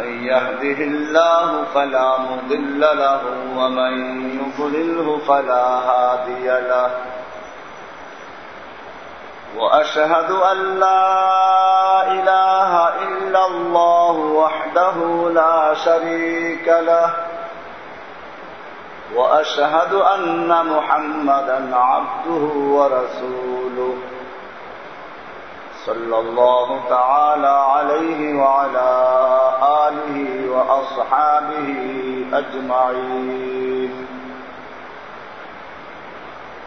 من يهده الله فلا مضل له ومن يضلله فلا هادي له. وأشهد أن لا إله إلا الله وحده لا شريك له. وأشهد أن محمدا عبده ورسوله. صلى الله تعالى عليه وعلى آله وأصحابه أجمعين.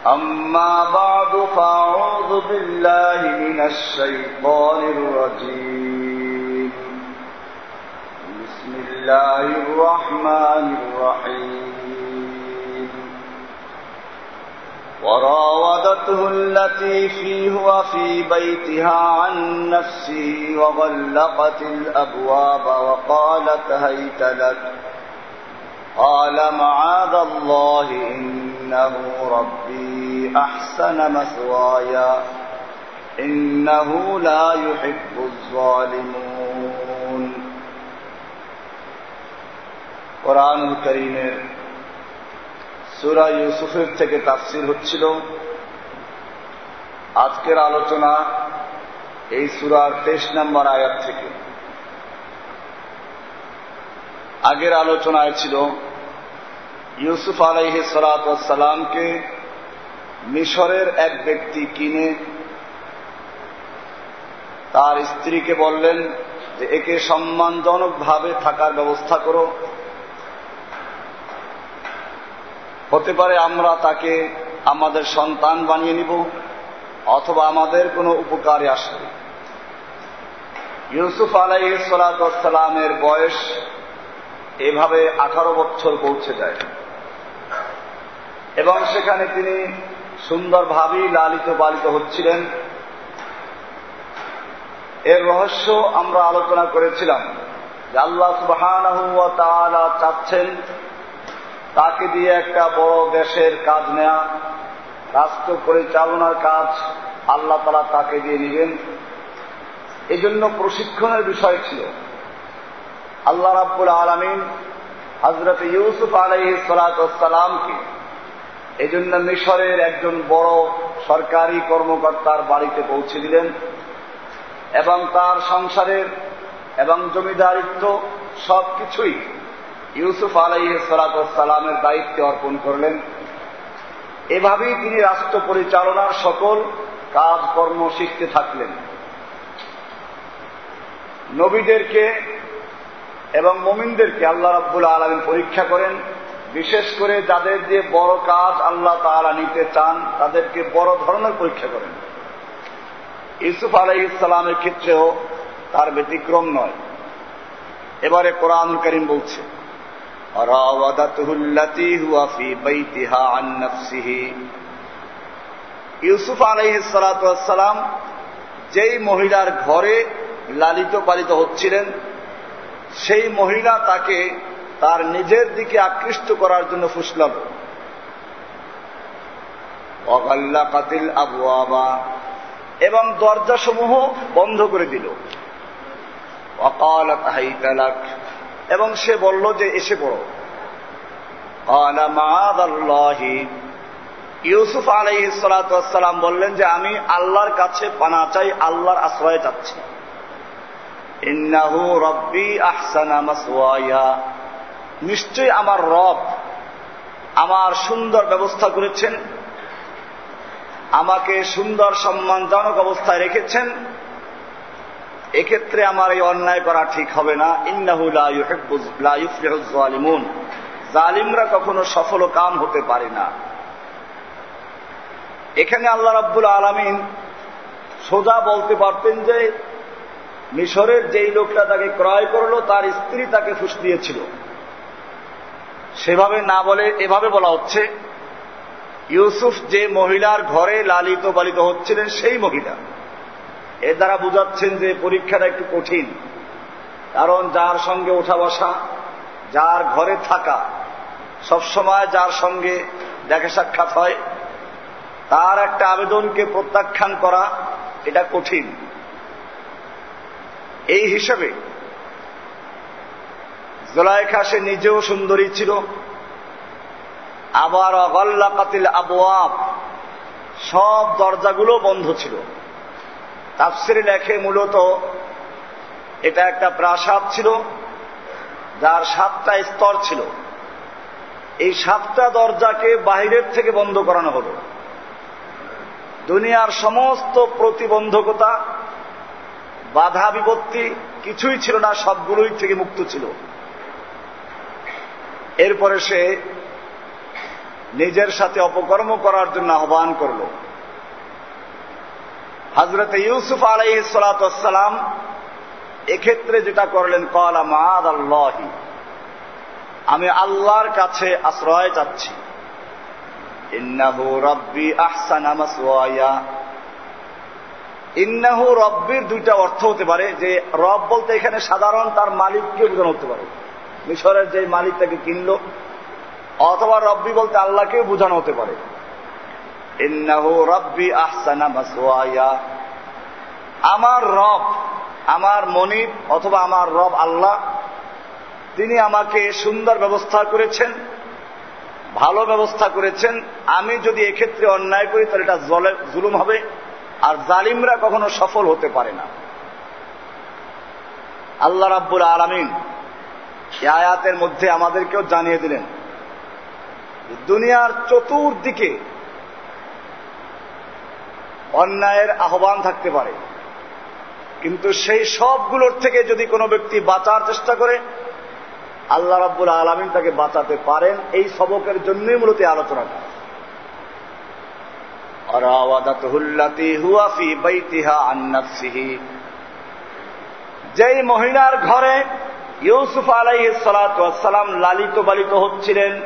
أما بعد فأعوذ بالله من الشيطان الرجيم. بسم الله الرحمن الرحيم. وراودته التي فيه وفي بيتها عن نفسه وغلقت الأبواب وقالت هيت لك. قال معاذ الله إنه ربي أحسن مثواي إنه لا يحب الظالمون. قرآن الكريم সুরা ইউসুফের থেকে তাফসির হচ্ছিল আজকের আলোচনা এই সুরার তেইশ নম্বর আয়াত থেকে। আগের আলোচনায় ছিল, ইউসুফ আলাইহি সালাতামকে মিশরের এক ব্যক্তি কিনে তার স্ত্রীকে বললেন যে, একে সম্মানজনকভাবে থাকার ব্যবস্থা করো। হতে পারে আমরা তাকে আমাদের সন্তান বানিয়ে নিব, অথবা আমাদের কোনো উপকারে আসবে। ইউসুফ আলাইসালামের বয়স এভাবে আঠারো বছর পৌঁছে যায়। এবং সেখানে তিনি সুন্দরভাবেই লালিত পালিত হচ্ছিলেন। এর রহস্য আমরা আলোচনা করেছিলাম আল্লাহ সুবাহ চাচ্ছেন তাকে দিয়ে একটা বড় দেশের কাজ নেয়া, রাষ্ট্র পরিচালনার কাজ আল্লাহ তালা তাকে দিয়ে নিবেন এজন্য প্রশিক্ষণের বিষয় ছিল। আল্লাহ রাব্বুল আলমিন হজরত ইউসুফ আলহি সালাতামকে এই জন্য মিশরের একজন বড় সরকারি কর্মকর্তার বাড়িতে পৌঁছে দিলেন এবং তার সংসারের এবং জমিদারিত্ব সবকিছুই ইউসুফ আলাইসালামের দায়িত্বে অর্পণ করলেন। এভাবেই তিনি রাষ্ট্র পরিচালনার সকল কাজকর্ম শিখতে থাকলেন। নবীদেরকে এবং মমিনদেরকে আল্লাহ রাব্বুল আলমিন পরীক্ষা করেন। বিশেষ করে যাদের যে বড় কাজ আল্লাহ তারা নিতে চান, তাদেরকে বড় ধরনের পরীক্ষা করেন। ইউসুফ আলাই ইসলামের ক্ষেত্রেও তার ব্যতিক্রম নয়। এবারে কোরআন করিম বলছে راودته التي هو في بيتها عن نفسه ইউসুফ আলাইসালাম যেই মহিলার ঘরে লালিত পালিত হচ্ছিলেন সেই মহিলা তাকে তার নিজের দিকে আকৃষ্ট করার জন্য ফুসলাল অগাল্লা কাতিল আবু আবা এবং দরজাসমূহ বন্ধ করে দিল অকাল তাহাইতালাক এবং সে বলল যে, এসে পড়ো। ইউসুফ আলাই সালাম বললেন যে, আমি আল্লাহর কাছে পানা চাই, আল্লাহর আশ্রয় চাচ্ছি নিশ্চয় আমার রব আমার সুন্দর ব্যবস্থা করেছেন, আমাকে সুন্দর সম্মানজনক অবস্থায় রেখেছেন। এক্ষেত্রে আমার এই অন্যায় করা ঠিক হবে না। ইন্নাহু লাইফলিমুন জালিমরা কখনো সফল কাম হতে পারে না। এখানে আল্লাহ রাব্বুল আলমিন সোজা বলতে পারতেন যে, মিশরের যেই লোকটা তাকে ক্রয় করল, তার স্ত্রী তাকে ফুস দিয়েছিল। সেভাবে না বলে, এভাবে বলা হচ্ছে, ইউসুফ যে মহিলার ঘরে লালিত পালিত হচ্ছিলেন, সেই মহিলা। এর দ্বারা বুঝাচ্ছেন যে পরীক্ষাটা একটু কঠিন। কারণ যার সঙ্গে ওঠা বসা, যার ঘরে থাকা সবসময় যার সঙ্গে দেখা সাক্ষাৎ হয়, তার একটা আবেদনকে প্রত্যাখ্যান করা, এটা কঠিন। এই হিসাবে জোলাইখা সে নিজেও সুন্দরী ছিল। আবার অগল্লাকাতিল আবওয়াব সব দরজাগুলো বন্ধ ছিল। তাফসিরে লেখে মূলত এটা একটা প্রাসাদ ছিল, যার সাতটা স্তর ছিল। এই সাতটা দরজাকে বাহিরের থেকে বন্ধ করানো হল। দুনিয়ার সমস্ত প্রতিবন্ধকতা, বাধা বিপত্তি কিছুই ছিল না, সবগুলোই থেকে মুক্ত ছিল। এরপরে সে নিজের সাথে অপকর্ম করার জন্য আহ্বান করল। হজরত ইউসুফ আলাই সালাম এক্ষেত্রে যেটা করলেন কলা মাদ আল্লাহি আমি আল্লাহর কাছে আশ্রয় চাচ্ছি। ইন্নাহু রব্বি ইন্নাহু রব্বির দুইটা অর্থ হতে পারে, যে রব বলতে এখানে সাধারণ তার মালিককে বোঝানো হতে পারে। মিশরের যে মালিক তাকে কিনল, অথবা রব্বি বলতে আল্লাহকেও বোঝানো হতে পারে। ইন্নাহু আমার রব, আমার মনিব অথবা আমার রব আল্লাহ, তিনি আমাকে সুন্দর ব্যবস্থা করেছেন, ভালো ব্যবস্থা করেছেন। আমি যদি এক্ষেত্রে অন্যায় করি, তাহলে এটা জুলুম হবে, আর জালিমরা কখনো সফল হতে পারে না। আল্লাহ রাব্বুল আলমিন আয়াতের মধ্যে আমাদেরকেও জানিয়ে দিলেন দুনিয়ার চতুর্দিকে অন্যায়ের আহ্বান থাকতে পারে। কিন্তু সেই সবগুলোর থেকে যদি কোনো ব্যক্তি বাঁচার চেষ্টা করে, আল্লাহ রাব্বুল আলমিন তাকে বাঁচাতে পারেন। এই সবকের জন্যই মূলত আলোচনাটা। যেই মহিলার ঘরে ইউসুফ আলাই সালাম লালিত বালিত হচ্ছিলেন,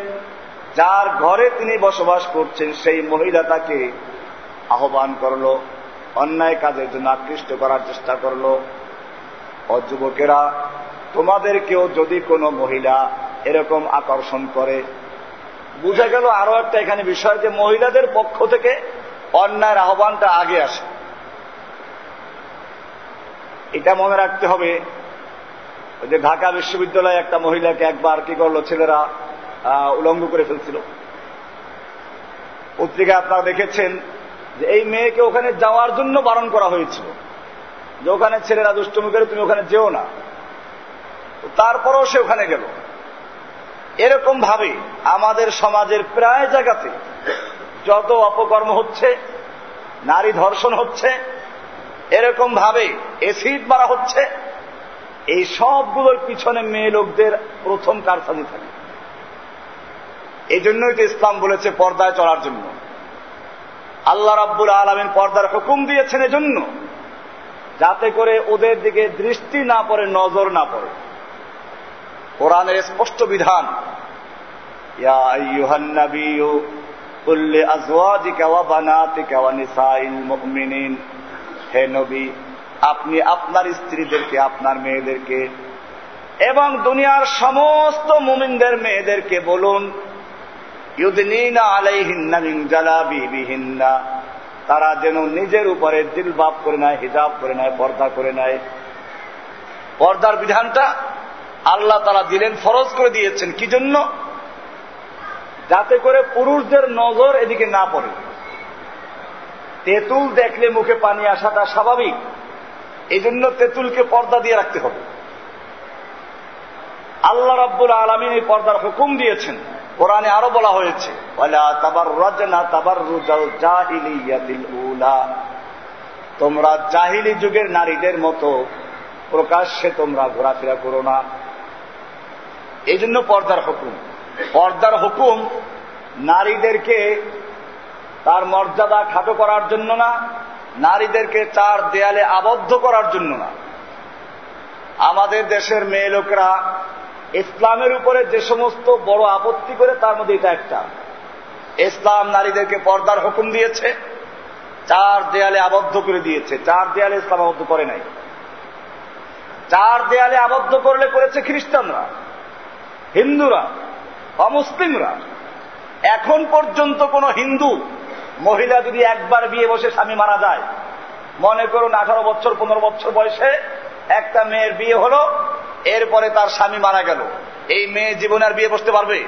যার ঘরে তিনি বসবাস করছেন, সেই মহিলা তাকে আহ্বান করল, অন্যায় কাজের জন্য আকৃষ্ট করার চেষ্টা করল। অযুবকেরা তোমাদেরকেও যদি কোনো মহিলা এরকম আকর্ষণ করে, বুঝা গেল আরও একটা এখানে বিষয় যে মহিলাদের পক্ষ থেকে অন্যায়ের আহ্বানটা আগে আসে। এটা মনে রাখতে হবে যে ঢাকা বিশ্ববিদ্যালয়ে একটা মহিলাকে একবার কি করল, ছেলেরা উলঙ্গ করে ফেলছিল। পত্রিকা আপনারা দেখেছেন যে এই মেয়েকে ওখানে যাওয়ার জন্য বারণ করা হয়েছিল। যে ওখানে ছেলেরা দুষ্টমি করে, তুমি ওখানে যেও না। তারপরও সে ওখানে গেল। এরকম ভাবে আমাদের সমাজের প্রায় জায়গাতে যত অপকর্ম হচ্ছে, নারী ধর্ষণ হচ্ছে, এরকম ভাবে এসিড মারা হচ্ছে, এই সবগুলোর পিছনে মেয়ে লোকদের প্রথম কারসাজি থাকে। এই জন্যই তো ইসলাম বলেছে পর্দায় চলার জন্য। আল্লাহ রাব্বুল আলমিন পর্দার হুকুম দিয়েছেন এজন্য, যাতে করে ওদের দিকে দৃষ্টি না পড়ে, নজর না পড়ে। কোরআনের স্পষ্ট বিধান হে নবী, আপনি আপনার স্ত্রীদেরকে, আপনার মেয়েদেরকে এবং দুনিয়ার সমস্ত মুমিনদের মেয়েদেরকে বলুন তারা যেন নিজের উপরে দিলবাপ করে নেয়, হিজাব করে নেয়, পর্দা করে নেয়। পর্দার বিধানটা আল্লাহ তারা দিলেন, ফরজ করে দিয়েছেন। কি জন্য? যাতে করে পুরুষদের নজর এদিকে না পড়ে। তেঁতুল দেখলে মুখে পানি আসাটা স্বাভাবিক। এই জন্য তেঁতুলকে পর্দা দিয়ে রাখতে হবে। আল্লাহ রাব্বুল আলমিন এই পর্দার হুকুম দিয়েছেন। কোরআনে আরও বলা হয়েছে তোমরা জাহিলি যুগের নারীদের মতো প্রকাশ্যে তোমরা ঘোরাফেরা করো না। এই জন্য পর্দার হুকুম। পর্দার হুকুম নারীদেরকে তার মর্যাদা খাটো করার জন্য না, নারীদেরকে চার দেয়ালে আবদ্ধ করার জন্য না। আমাদের দেশের মেয়ে লোকেরা ইসলামের উপরে যে সমস্ত বড় আপত্তি করে, তার মধ্যে এটা একটা। ইসলাম নারীদেরকে পর্দার হুকুম দিয়েছে, চার দেয়ালে আবদ্ধ করে দিয়েছে। চার দেয়ালে ইসলাম আবদ্ধ করে নাই। চার দেয়ালে আবদ্ধ করলে করেছে খ্রিস্টানরা, হিন্দুরা, অমুসলিমরা। এখন পর্যন্ত কোন হিন্দু মহিলা যদি একবার বিয়ে বসে স্বামী মারা যায়, মনে করুন আঠারো বছর, পনেরো বছর বয়সে একটা মেয়ের বিয়ে হলো এরপরে তার স্বামী মারা গেল। এই মেয়ে জীবনে আর বিয়ে বসতে পারবে?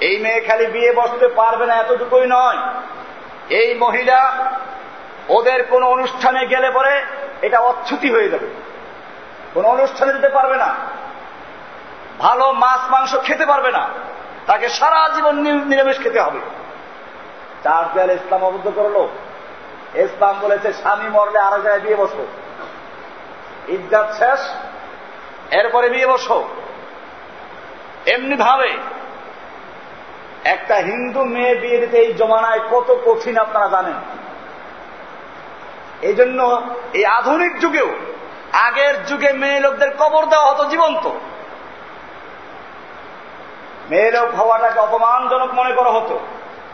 এই মেয়ে খালি বিয়ে বসতে পারবে না, এতটুকুই নয়। এই মহিলা ওদের কোন অনুষ্ঠানে গেলে পরে এটা অচ্ছুতি হয়ে যাবে। কোন অনুষ্ঠানে যেতে পারবে না। ভালো মাছ, মাংস খেতে পারবে না। তাকে সারা জীবন নিরামিষ খেতে হবে। চার দেয়াল ইসলাম অবদ্ধ করল। ইসলাম বলেছে, স্বামী মরলে আরও জায়গায় বিয়ে বসো ইজ্জাত শেষ। এরপরে বিয়ে বসো। এমনি ভাবে একটা হিন্দু মেয়ে বিয়ে দিতে এই জমানায় কত কঠিন আপনারা জানেন। এই জন্য এই আধুনিক যুগেও আগের যুগে মেয়ে লোকদের কবর দেওয়া হতো জীবন্ত। মেয়ে লোক হওয়াটাকে অপমানজনক মনে করা হতো।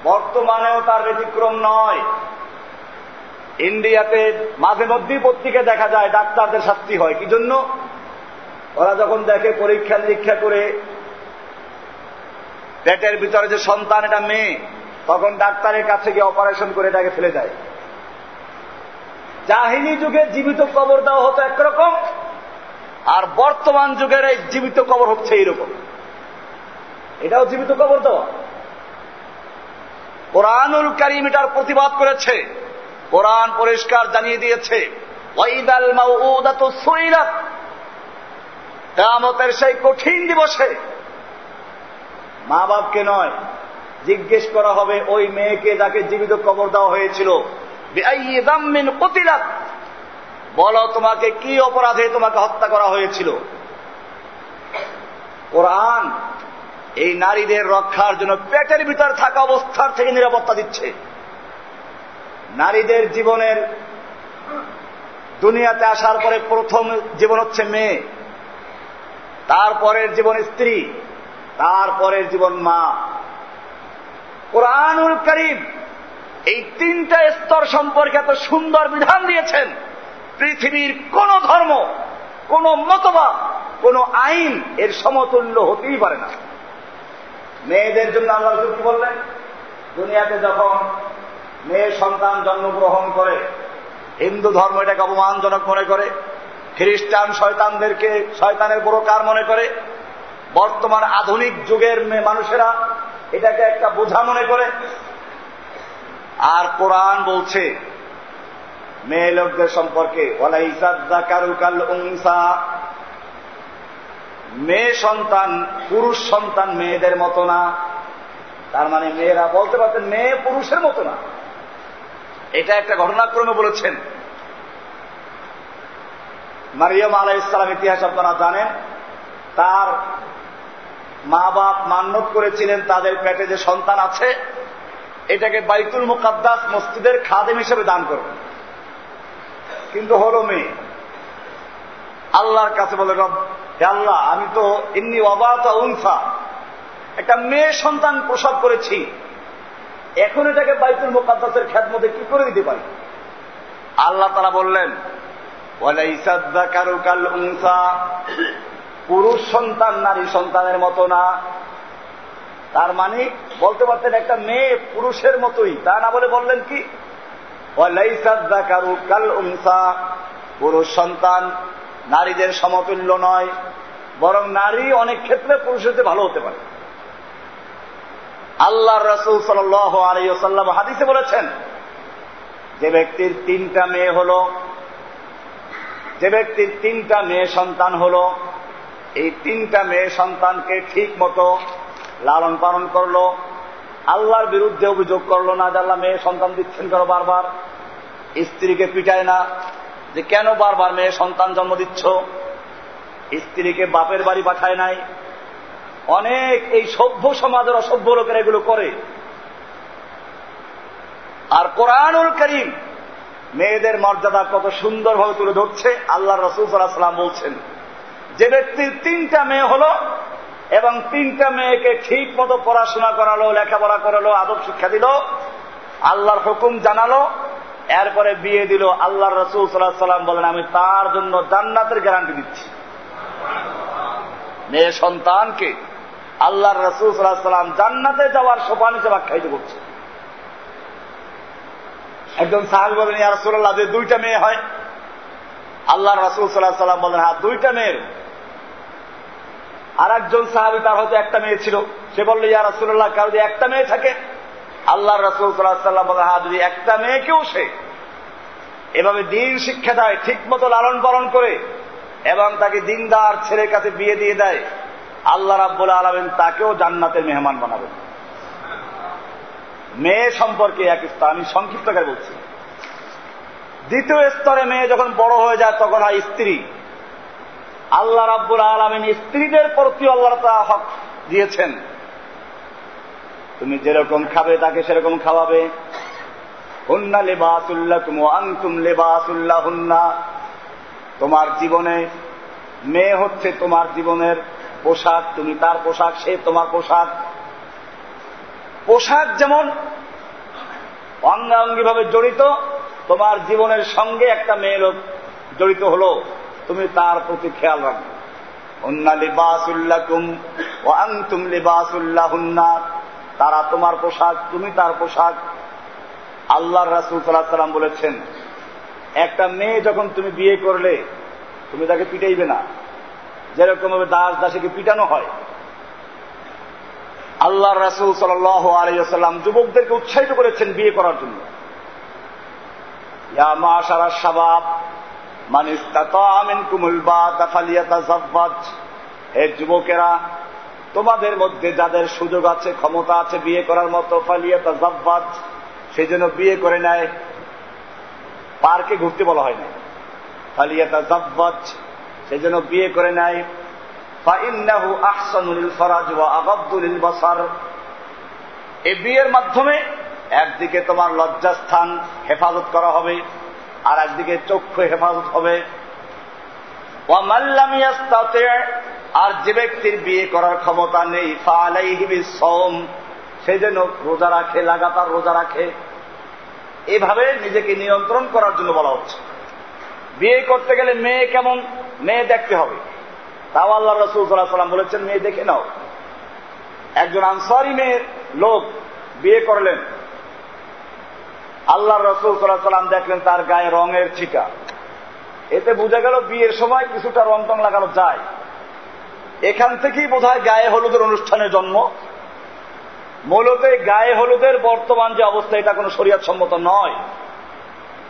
বর্তমানেও তার ব্যতিক্রম নয়। ইন্ডিয়াতে মাঝে মধ্যেই পত্রিকা দেখা যায়, ডাক্তারদের শাস্তি হয়। কি জন্য ওরা যখন দেখে পরীক্ষা নিরীক্ষা করে, পেটের ভিতরে যে সন্তান, এটা মেয়ে, তখন ডাক্তারের কাছে গিয়ে অপারেশন করে এটাকে ফেলে দেয়। জাহিনী যুগে জীবিত কবর দেওয়া হতো একরকম, আর বর্তমান যুগের এই জীবিত কবর হচ্ছে এইরকম। এটাও জীবিত কবর দেওয়া। কোরআনুল করিম এটার প্রতিবাদ করেছে। কোরআন পরিষ্কার জানিয়ে দিয়েছে কামতের সেই কঠিন দিবসে মা বাপকে নয়, জিজ্ঞেস করা হবে ওই মেয়েকে যাকে জীবিত কবর দেওয়া হয়েছিল। বলো তোমাকে কি অপরাধে তোমাকে হত্যা করা হয়েছিল? কোরআন এই নারীদের রক্ষার জন্য পেটের ভিতর থাকা অবস্থার থেকে নিরাপত্তা দিচ্ছে। নারীদের জীবনের দুনিয়াতে আসার পরে প্রথম জীবন হচ্ছে মেয়ে। তারপরের জীবন স্ত্রী, তারপরের জীবন মা। কোরআনুল করিম এই তিনটা স্তর সম্পর্কে এত সুন্দর বিধান দিয়েছেন। পৃথিবীর কোন ধর্ম, কোন মতবাদ, কোন আইন এর সমতুল্য হতেই পারে না। মেয়েদের জন্য আল্লাহ কি বললেন? দুনিয়াতে যখন মেয়ে সন্তান জন্মগ্রহণ করে, হিন্দু ধর্ম এটাকে অপমানজনক মনে করে খ্রিস্টান শয়তানদেরকে শয়তানের কার মনে করে। বর্তমান আধুনিক যুগের মানুষেরা এটাকে একটা বোঝা মনে করে। আর কোরআন বলছে, মেয়ে লোকদের সম্পর্কে মেয়ে সন্তান পুরুষ সন্তান মেয়েদের মতো না। তার মানে মেয়েরা বলতে পারতেন মেয়ে পুরুষের মতো না। এটা একটা ঘটনাক্রমে বলেছেন। মারিয়ম আলাহ ইসলাম ইতিহাস আপনারা জানেন, তার মা বাপ মান্যত করেছিলেন, তাদের পেটে যে সন্তান আছে, এটাকে বাইতুল মুকাদ্দাস মসজিদের খাদেম হিসেবে দান করবে কিন্তু হলো মেয়ে। আল্লাহর কাছে বলে আল্লাহ, আমি তো এমনি অবাত উনসা, একটা মেয়ে সন্তান প্রসব করেছি, এখন এটাকে বাইতুল মোকাদ্দাসের খ্যাত মধ্যে কি করে দিতে পারি? আল্লাহ তারা বললেন পুরুষ সন্তান, নারী সন্তানের মতো না। তার মানে বলতে পারতেন একটা মেয়ে পুরুষের মতোই। তা না বলে বললেন কি? উংসা পুরুষ সন্তান নারীদের সমতুল্য নয়। বরং নারী অনেক ক্ষেত্রে পুরুষের ভালো হতে পারে। আল্লাহ রসুল সাল আলিয়াল্লাম হাদিসে বলেছেন, যে ব্যক্তির তিনটা মেয়ে হল যে ব্যক্তির তিনটা মেয়ে সন্তান হল, এই তিনটা মেয়ে সন্তানকে ঠিক মতো লালন পালন করল, আল্লাহর বিরুদ্ধে অভিযোগ করল না যে আল্লাহ মেয়ে সন্তান দিচ্ছেন কেন বারবার, স্ত্রীকে পিটায় না, যে কেন বারবার মেয়ে সন্তান জন্ম দিচ্ছ, স্ত্রীকে বাপের বাড়ি পাঠায় নাই। অনেক এই সভ্য সমাজের অসভ্য লোকেরা এগুলো করে। আর কোরআনুল করিম মেয়েদের মর্যাদা কত সুন্দরভাবে তুলে ধরছে আল্লাহ রসুল সাল্লাম বলছেন। যে ব্যক্তির তিনটা মেয়ে হলো এবং তিনটা মেয়েকে ঠিক মতো পড়াশোনা করালো, লেখাপড়া করালো, আদব শিক্ষা দিল, আল্লাহর হুকুম জানালো, এরপরে বিয়ে দিল আল্লাহ রসুল সাল্লাহ সাল্লাম বলেন, আমি তার জন্য জান্নাতের গ্যারান্টি দিচ্ছি। মেয়ে সন্তানকে আল্লাহর রসুল সাল্লাহ সাল্লাম জান্নাতে যাওয়ার সোপান হিসেবে আখ্যায়িত করছে। একজন সাহাবি বলেন, ইয়া রসুল্লাহ যে দুইটা মেয়ে হয়? আল্লাহ রসুল সাল্লাহ সাল্লাম বলেন হ্যাঁ দুইটা মেয়ের। আর একজন সাহাবি, তার হয়তো একটা মেয়ে ছিল। সে বলল, ইয়া রসুল্লাহ কারও যদি একটা মেয়ে থাকে? আল্লাহ রসুল সাল্লাহ সাল্লাম বলেন হ্যাঁ যদি একটা মেয়েকেও সে এভাবে দিন শিক্ষা দেয় ঠিক মতো লালন পালন করে এবং তাকে দিনদার ছেলের কাছে বিয়ে দিয়ে দেয়, আল্লাহ রাব্বুল আলমিন তাকেও জান্নাতের মেহমান বানাবেন। মেয়ে সম্পর্কে এক স্তর আমি সংক্ষিপ্ত করে বলছি। দ্বিতীয় স্তরে মেয়ে যখন বড় হয়ে যায়, তখন হয় স্ত্রী। আল্লাহ রাব্বুল আলমিন স্ত্রীদের প্রতি আল্লাহ তা হক দিয়েছেন। তুমি যেরকম খাবে, তাকে সেরকম খাওয়াবে। হুন্না লেবাসুল্লাহ তুমি আংতুম লেবাসুল্লাহ হুন্না তোমার জীবনে মেয়ে হচ্ছে তোমার জীবনের পোশাক, তুমি তার পোশাক, সে তোমার পোশাক। পোশাক যেমন অঙ্গাঙ্গি ভাবে জড়িত, তোমার জীবনের সঙ্গে একটা মেয়ের জড়িত হলো, তুমি তার প্রতি খেয়াল রাখবে। হুন্না লিবাসুল্লাকুম ও আংতুম লিবাসুল্লাহ হুন্না তারা তোমার পোশাক, তুমি তার পোশাক। আল্লাহ রাসুল সাল্লাহ সাল্লাম বলেছেন, একটা মেয়ে যখন তুমি বিয়ে করলে, তুমি তাকে পিটাইবে না। যেরকম ভাবে দাস দাসীকে পিটানো হয় আল্লাহ রাসুল সাল আলাইসাল্লাম যুবকদেরকে উৎসাহিত করেছেন বিয়ে করার জন্য। হে যুবকেরা, তোমাদের মধ্যে যাদের সুযোগ আছে, ক্ষমতা আছে বিয়ে করার মতো ফালিয়াতা জাব্বাজ সেই জন্য বিয়ে করে নেয়। পার্কে ঘুরতে বলা হয় না। ফালিয়াতা জাব্বাজ সেই জন্য বিয়ে করে নেয়। এই বিয়ের মাধ্যমে একদিকে তোমার লজ্জাস্থান হেফাজত করা হবে, আর একদিকে চক্ষু হেফাজত হবে। আর যে ব্যক্তির বিয়ে করার ক্ষমতা নেই সোম সে যেন রোজা রাখে, লাগাতার রোজা রাখে। এভাবে নিজেকে নিয়ন্ত্রণ করার জন্য বলা হচ্ছে। বিয়ে করতে গেলে মেয়ে কেমন? মেয়ে দেখতে হবে। তাও আল্লাহ রসুল সাল্লাহ সাল্লাম বলেছেন, মেয়ে, দেখে নাও। একজন আনসারি মেয়ের লোক বিয়ে করলেন। আল্লাহ রসুল সাল্লাহ সাল্লাম দেখলেন তার গায়ে রঙের ছিটা। এতে বোঝা গেল বিয়ের সময় কিছুটা রং টং লাগানো যায়। এখান থেকেই বোধ গায়ে হলুদের অনুষ্ঠানের জন্ম। মূলত গায়ে হলুদের বর্তমান যে অবস্থা, এটা কোনো শরিয়াত সম্মত নয়।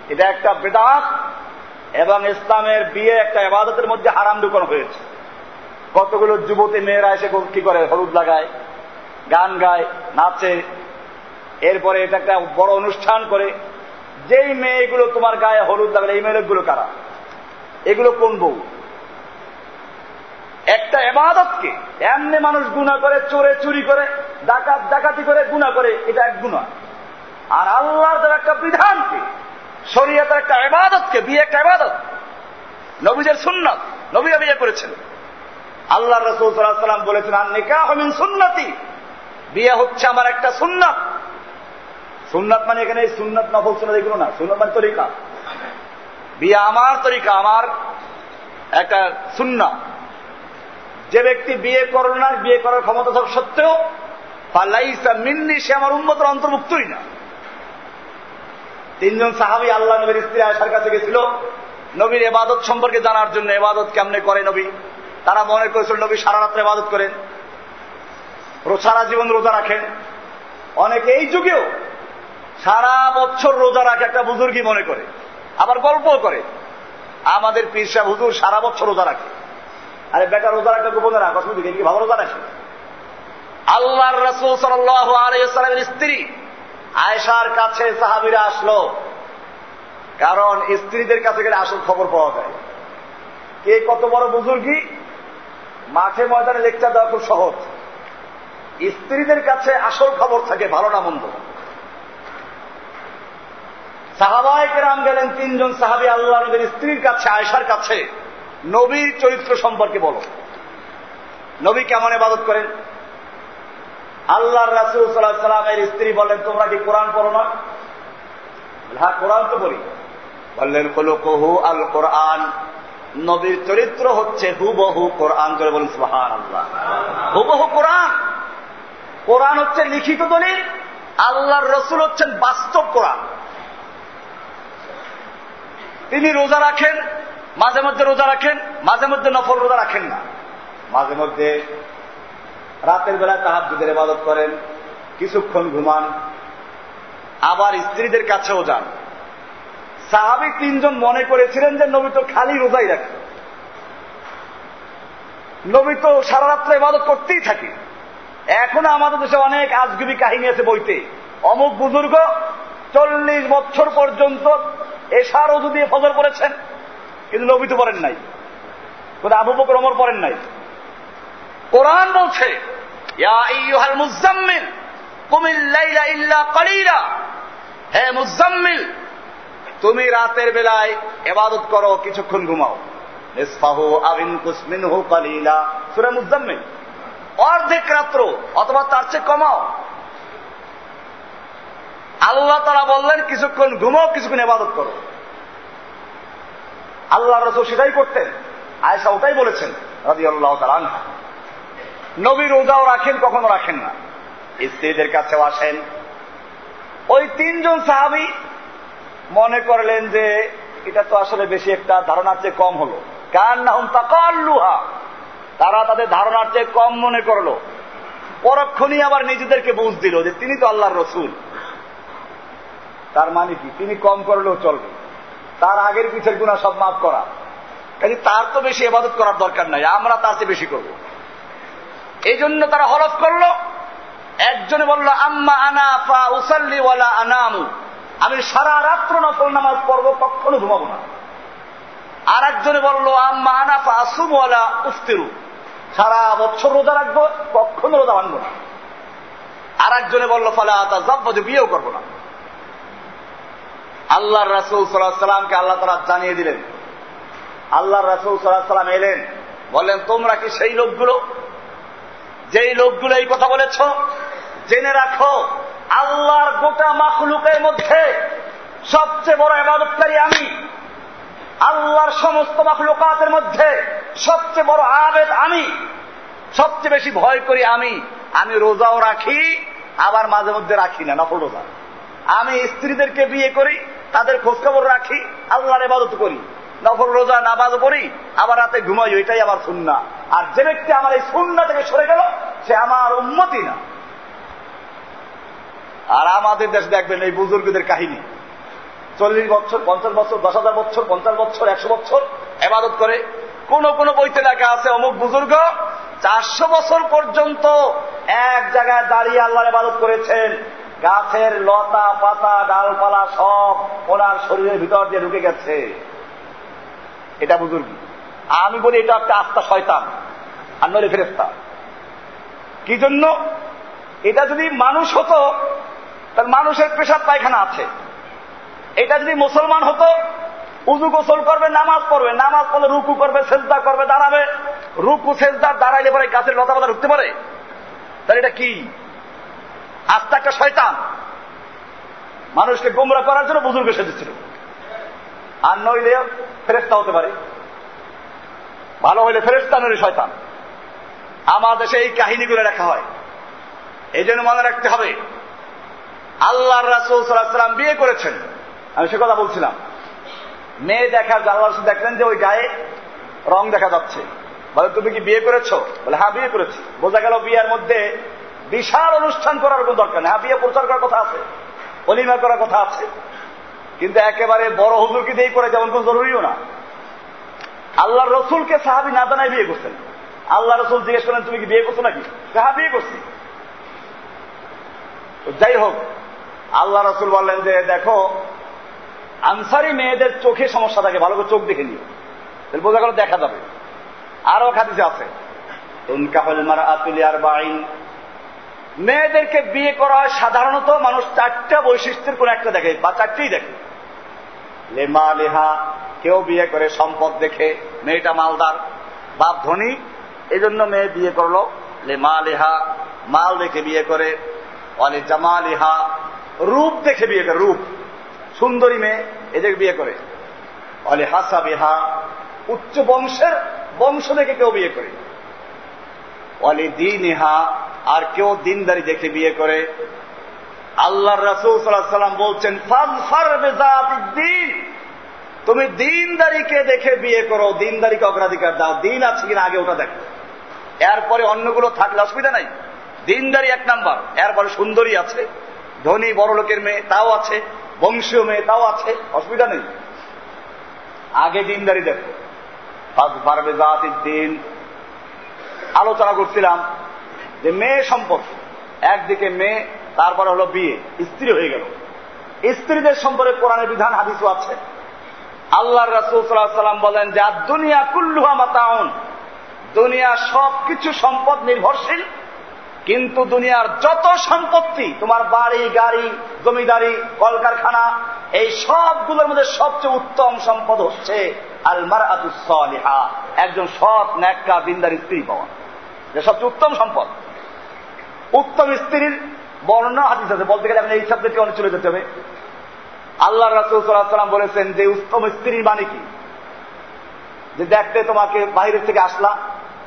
এটা একটা বেদাত এবং ইসলামের বিয়ে একটা এবাদতের মধ্যে হারাম ঢুকানো হয়েছে। কতগুলো যুবতী মেয়েরা এসে কি করে? হলুদ লাগায়, গান গায়, নাচে। এরপরে এটা একটা বড় অনুষ্ঠান করে। যেই মেয়েগুলো তোমার গায়ে হলুদ লাগালে, এই মেয়েগুলো কারা? এগুলো কোন বউ? একটা এবাদতকে এমনি মানুষ গুণা করে, চোরে চুরি করে, ডাকাত, ডাকাতি করে, গুণা করে, এটা এক গুণা। আর আল্লাহর দেওয়া একটা বিধানকে, শরীয়তের একটা এবাদতকে বিয়ে একটা এবাদত। নবীজের সুন্নত, নবীরা বিয়ে করেছেন। আল্লাহ রসুল সাল্লাম বলেছেন আর নিকা হমিন সুন্নতি। বিয়ে হচ্ছে আমার একটা সুন্নত। সুন্নত মানে এখানে সুন্নত নফল সুন্নত এগুলো না, সুন্নত মানে তরিকা। বিয়ে আমার তরিকা, আমার একটা সুন্না যে ব্যক্তি বিয়ে করল না, বিয়ে করার ক্ষমতা সব সত্ত্বেও পাল্লাইসা মিন্নি, সে আমার উন্মতের অন্তর্ভুক্তই না। তিনজন সাহাবি আল্লাহ নবীর স্ত্রী আয়সার কাছে গেছিল, নবীর এবাদত সম্পর্কে জানার জন্য এবাদত কেমনে করে নবী? তারা মনে করেছিল নবী সারা রাত্রে এবাদত করেন, সারা জীবন রোজা রাখেন। অনেকে এই যুগেও সারা বছর রোজা রাখে একটা বুজুর্গি মনে করে, আবার গল্প করে। আমাদের পীরসা হুজুর সারা বছর রোজা রাখে। আরে বেটা, রোজা রাখতে গোপনে রাখ কি ভালো রোজা রাখে। আল্লাহর রসুল সাল্লামের স্ত্রী আয়সার কাছে সাহাবিরা আসলো, কারণ স্ত্রীদের কাছে গেলে আসল খবর পাওয়া যায়। কে কত বড় বুজুর্গি? মাঠে ময়দানে লেকচার দেওয়া খুব সহজ। স্ত্রীদের কাছে আসল খবর থাকে ভালো না মন্দ। সাহাবায় কেরাম গেলেন তিনজন সাহাবি আল্লাহ নবীর স্ত্রীর কাছে আয়সার কাছে। নবীর চরিত্র সম্পর্কে বলো। নবী কেমন এবাদত করেন? আল্লাহ রাসুল সাল্লাহ সাল্লামের স্ত্রী বলেন তোমরা কি কোরআন পড়ো না? হ্যাঁ কোরআন তো বলি বললেন কলু কহু আল কোরআন নবীর চরিত্র হচ্ছে হুবহু কোরআন। করে বলেন সুহান আল্লাহ হুবহু কোরআন। কোরআন হচ্ছে লিখিত দলিল, আল্লাহর রসুল হচ্ছেন বাস্তব কোরআন। তিনি রোজা রাখেন, মাঝে মধ্যে রোজা রাখেন, মাঝে মধ্যে নফল রোজা রাখেন না। মাঝে মধ্যে রাতের বেলা তাহাজুদের ইবাদত করেন, কিছুক্ষণ ঘুমান, আবার স্ত্রীদের কাছেও যান। সাহাবি তিনজন মনে করেছিলেন যে নবী তো খালি রোজাই রাখে। নবী তো সারা রাত্রে ইবাদত করতেই থাকে। এখনও আমাদের দেশে অনেক আজগুবি কাহিনী আছে বইতে। অমুক বুজুর্গ চল্লিশ বছর পর্যন্ত এশার অজু দিয়ে ফজর করেছেন কিন্তু নবী তো পড়েন নাই। আবু বকর অমর পড়েন নাই। কোরআন বলছে মুজাম্মিল কুমিল্লাইলা ইল্লা কালিলা। হে মুজাম্মিল তুমি রাতের বেলায় এবাদত করো, কিছুক্ষণ ঘুমাও। অর্ধেক রাত্র, অথবা তার চেয়ে কমাও। আল্লাহ তারা বললেন, কিছুক্ষণ ঘুমাও, কিছুক্ষণ এবাদত করো। আল্লাহ রসুল সেটাই করতেন। আয়সা ওটাই বলেছেন রাজি আল্লাহ তালা নবী রোজাও রাখেন, কখনো রাখেন না। স্ত্রীদের কাছেও আসেন। ওই তিনজন সাহাবি মনে করলেন যে এটা তো আসলে বেশি একটা ধারণার চেয়ে কম হলো। কার না হুম তারা তাদের ধারণার চেয়ে কম মনে করল। পরক্ষণই আবার নিজেদেরকে বুঝ দিল যে তিনি তো আল্লাহর রসুল। তার মানে কি? তিনি কম করলেও চলবে। তার আগের পিছের গুণা সব মাফ করা। কাজে তার তো বেশি এবাদত করার দরকার নাই, আমরা তার চেয়ে বেশি করব। এই জন্য তারা হলফ করল। একজনে বলল, আম্মা আনা ফা উসাল্লি ওয়ালা আনামু। আমি সারা রাত্র নফল নামাজ পড়ব, কখনো ঘুমাবো না। আর একজনে বলল আনা সারা বছর রোজা রাখব, কখনো রোজা ভাঙবো না। আর একজনে বলল, ফালা তা বিয়েও করব না। আল্লাহ রাসুল সাল্লাহ সাল্লামকে আল্লাহ তালা জানিয়ে দিলেন। আল্লাহ রাসুল সাল্লাহ সাল্লাম এলেন, বললেন, তোমরা কি সেই লোকগুলো? যেই লোকগুলো এই কথা বলেছ, জেনে রাখো আল্লাহর গোটা মাখলুকের মধ্যে সবচেয়ে বড় এবাদতকারী আমি। আল্লাহর সমস্ত মাখলুকাতের মধ্যে সবচেয়ে বড় আবেদ আমি। সবচেয়ে বেশি ভয় করি আমি। আমি রোজাও রাখি, আবার মাঝে মধ্যে রাখি না, নফল রোজা। আমি স্ত্রীদেরকে বিয়ে করি, তাদের খোঁজখবর রাখি, আল্লাহর এবাদত করি। নফল রোজা, নামাজ পড়ি, আবার রাতে ঘুমাই এটাই আমার সুন্না আর যে ব্যক্তি আমার এই সুন্না থেকে সরে গেল, সে আমার উন্মতি না। আর আমাদের দেশ দেখবেন এই বুজুর্গদের কাহিনী। চল্লিশ বছর, পঞ্চাশ বছর, দশ হাজার বছর, পঞ্চাশ বছর, একশো বছর এবাদত করে কোন কোন বইতে লেখা আছে, অমুক বুজুর্গ চারশো বছর পর্যন্ত এক জায়গায় দাঁড়িয়ে আল্লাহর এবাদত করেছেন। গাছের লতা, পাতা, ডালপালা সব ওনার শরীরের ভিতর দিয়ে ঢুকে গেছে। এটা বুজুর্গ। আমি বলি, এটা একটা আস্থা শয়তান আর নইলে ফেরেস্তা কি জন্য? এটা যদি মানুষ হতো তাহলে মানুষের পেশাব পায়খানা আছে। এটা যদি মুসলমান হতো, উজু গোসল করবে, নামাজ পড়বে, নামাজ পড়লে রুকু করবে, সেজদা করবে, দাঁড়াবে। রুকু, সেজদা, দাঁড়াইলে পরে গাছের লতা পাতা ঢুকতে পারে। তাহলে এটা কি? আস্থা একটা শয়তান। মানুষকে গোমরা করার জন্য বুজুর্গ সেজেছিল। আর নইলে ফেরেস্তা হতে পারে। ভালো হইলে ফেরেস্তা নইলে শয়তান। আমার দেশে এই কাহিনীগুলো রাখা হয়। এই জন্য মনে রাখতে হবে আল্লাহ রাসুল সাল্লাম বিয়ে করেছেন। আমি সে কথা বলছিলাম। মেয়ে দেখার আল্লাহ রসুল দেখলেন যে ওই গায়ে রং দেখা যাচ্ছে। বলে, তুমি কি বিয়ে করেছ? বলে হ্যাঁ বিয়ে করেছি। বোঝা গেল বিয়ের মধ্যে বিশাল অনুষ্ঠান করার কোন দরকার নেই। হ্যাঁ বিয়ে প্রচার করার কথা আছে অলিমা করার কথা আছে। কিন্তু একেবারে বড় হুজুরকে দিয়ে করে যেমন কোন জরুরিও না। আল্লাহ রসুলকে সাহাবি না জানায় বিয়ে করছেন। আল্লাহ রসুল জিজ্ঞেস করেন, তুমি কি বিয়ে করছ নাকি? হ্যাঁ বিয়ে করছি। যাই হোক আল্লাহ রসুল বললেন যে, দেখো, আনসারি মেয়েদের চোখে সমস্যা থাকে, ভালো করে চোখ দেখে তাহলে বোঝা গেল দেখা যাবে। আরও খাদিসে আছে মেয়েদেরকে বিয়ে করা হয় সাধারণত মানুষ চারটা বৈশিষ্ট্যের কোন একটা দেখে, বা চারটেই দেখে। লেমা লেহা, কেউ বিয়ে করে সম্পদ দেখে, মেয়েটা মালদার, বাপ ধনী এই জন্য মেয়ে বিয়ে করল। লেমা লেহা, মাল দেখে বিয়ে করে। অলে জামা লেহা রূপ দেখে বিয়ে করে, রূপ। সুন্দরী মেয়ে এদের বিয়ে করে। অলে হাসা বেহা, উচ্চ বংশের বংশ দেখে কেউ বিয়ে করে অলি দিন ইহা আর কেউ দিনদারি দেখে বিয়ে করে। আল্লাহ রাসুল সাল্লাহ সাল্লাম বলছেন দিন। তুমি দিনদারিকে দেখে বিয়ে করো, দিনদারিকে অগ্রাধিকার দাও। দিন আছে কিনা আগে ওটা দেখো। এরপরে অন্যগুলো থাকলে অসুবিধা নাই। দিনদারি এক নাম্বার, এরপরে সুন্দরী আছে। ধনী বড় লোকের মেয়ে তাও আছে, বংশীয় মেয়ে তাও আছে, অসুবিধা নেই। আগে দিনদারি দেখো। দিন। আলোচনা করছিলাম যে মেয়ে সম্পর্কে। একদিকে মেয়ে, তারপরে হলো বিয়ে। স্ত্রী হয়ে গেল। স্ত্রীদের সম্পর্কে কোরআনের বিধান, হাদিসও আছে। আল্লাহ রাসুল সাল্লাম বলেন যে দুনিয়া কুল্লুহা মাতাউন। দুনিয়া সবকিছু সম্পদ নির্ভরশীল। কিন্তু দুনিয়ার যত সম্পত্তি, তোমার বাড়ি, গাড়ি, জমিদারি, কলকারখানা, এই সবগুলোর মধ্যে সবচেয়ে উত্তম সম্পদ হচ্ছে আলমার আতুসলিহা একজন সৎ, ন্যাক্কা, দিনদার স্ত্রী পাওয়া। যে সবচেয়ে উত্তম সম্পদ। উত্তম স্ত্রীর বর্ণনা হাদিস আছে, বলতে গেলে আপনি এই সাবজেক্টে অনেক চলে যেতে হবে। আল্লাহ রাসুল সাল্লাম বলেছেন যে উত্তম স্ত্রীর মানে কি? যে দেখতে তোমাকে বাইরের থেকে আসলা,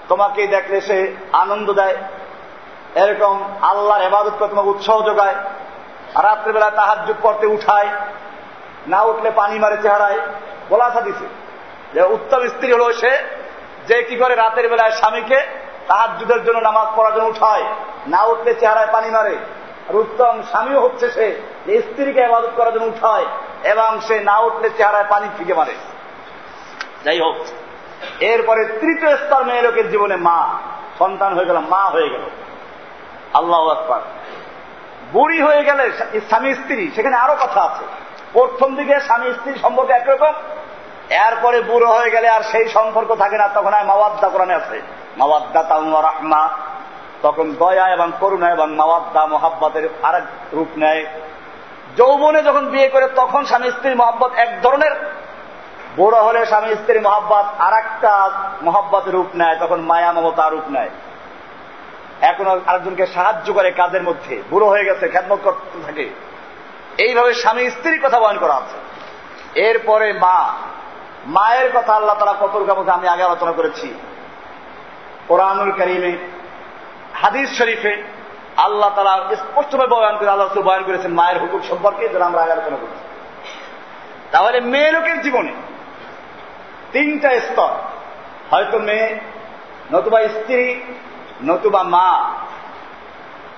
তোমাকে দেখলে সে আনন্দ দেয় এরকম আল্লাহর এবাদত করে তোমাকে উৎসাহ যোগায়। রাত্রেবেলা তাহার যুগ করতে উঠায়, না উঠলে পানি মারে চেহারায়। বলাসা দিছে যে, উত্তম স্ত্রী হলো সে যে কি করে রাতের বেলায় স্বামীকে তাহার যুদ্ধের জন্য নামাজ পড়ার জন্য উঠায়, না উঠলে চেহারায় পানি মারে। আর উত্তম স্বামীও হচ্ছে সে যে স্ত্রীকে আবাদত করার জন্য উঠায় এবং সে না উঠলে চেহারায় পানি ফিকে মারে। যাই হোক, এরপরে তৃতীয় স্তর মেয়ে লোকের জীবনে মা, সন্তান হয়ে গেল, মা হয়ে গেল। আল্লাহ আকবর। বুড়ি হয়ে গেলে স্বামী স্ত্রী, সেখানে আরও কথা আছে। প্রথম দিকে স্বামী স্ত্রী সম্পর্ক একরকম এরপরে বুড়ো হয়ে গেলে আর সেই সম্পর্ক থাকে না, তখন আর মাওয়াদ্দা কোরআনে আছে। মাওয়াদ্দা তাউমা রাহমা। তখন দয়া এবং করুণা এবং মাওয়াদ্দা মোহাব্বতের আরেক রূপ নেয়। যৌবনে যখন বিয়ে করে, তখন স্বামী স্ত্রীর মহাব্বত এক ধরনের। বুড়ো হলে স্বামী স্ত্রীর মহাব্বত আর একটা মহাব্বতের রূপ নেয়, তখন মায়া মমতা রূপ নেয়। এখন আরেকজনকে সাহায্য করে কাজের মধ্যে। বুড়ো হয়ে গেছে, খ্যাতমত করতে থাকে। এইভাবে স্বামী স্ত্রীর কথা বয়ন করা আছে। এরপরে মা। মায়ের কথা আল্লাহ তারা কত মধ্যে আমি আগে আলোচনা করেছি। কোরআনুল করিমে, হাদিস শরীফে আল্লাহ তারা স্পষ্টভাবে বয়ান করে আল্লাহ বয়ান করেছেন মায়ের হুকুম সম্পর্কে, যেটা আমরা আগে আলোচনা করেছি। তাহলে মেয়ে লোকের জীবনে তিনটা স্তর। হয়তো মেয়ে, নতুবা স্ত্রী নতুবা মা,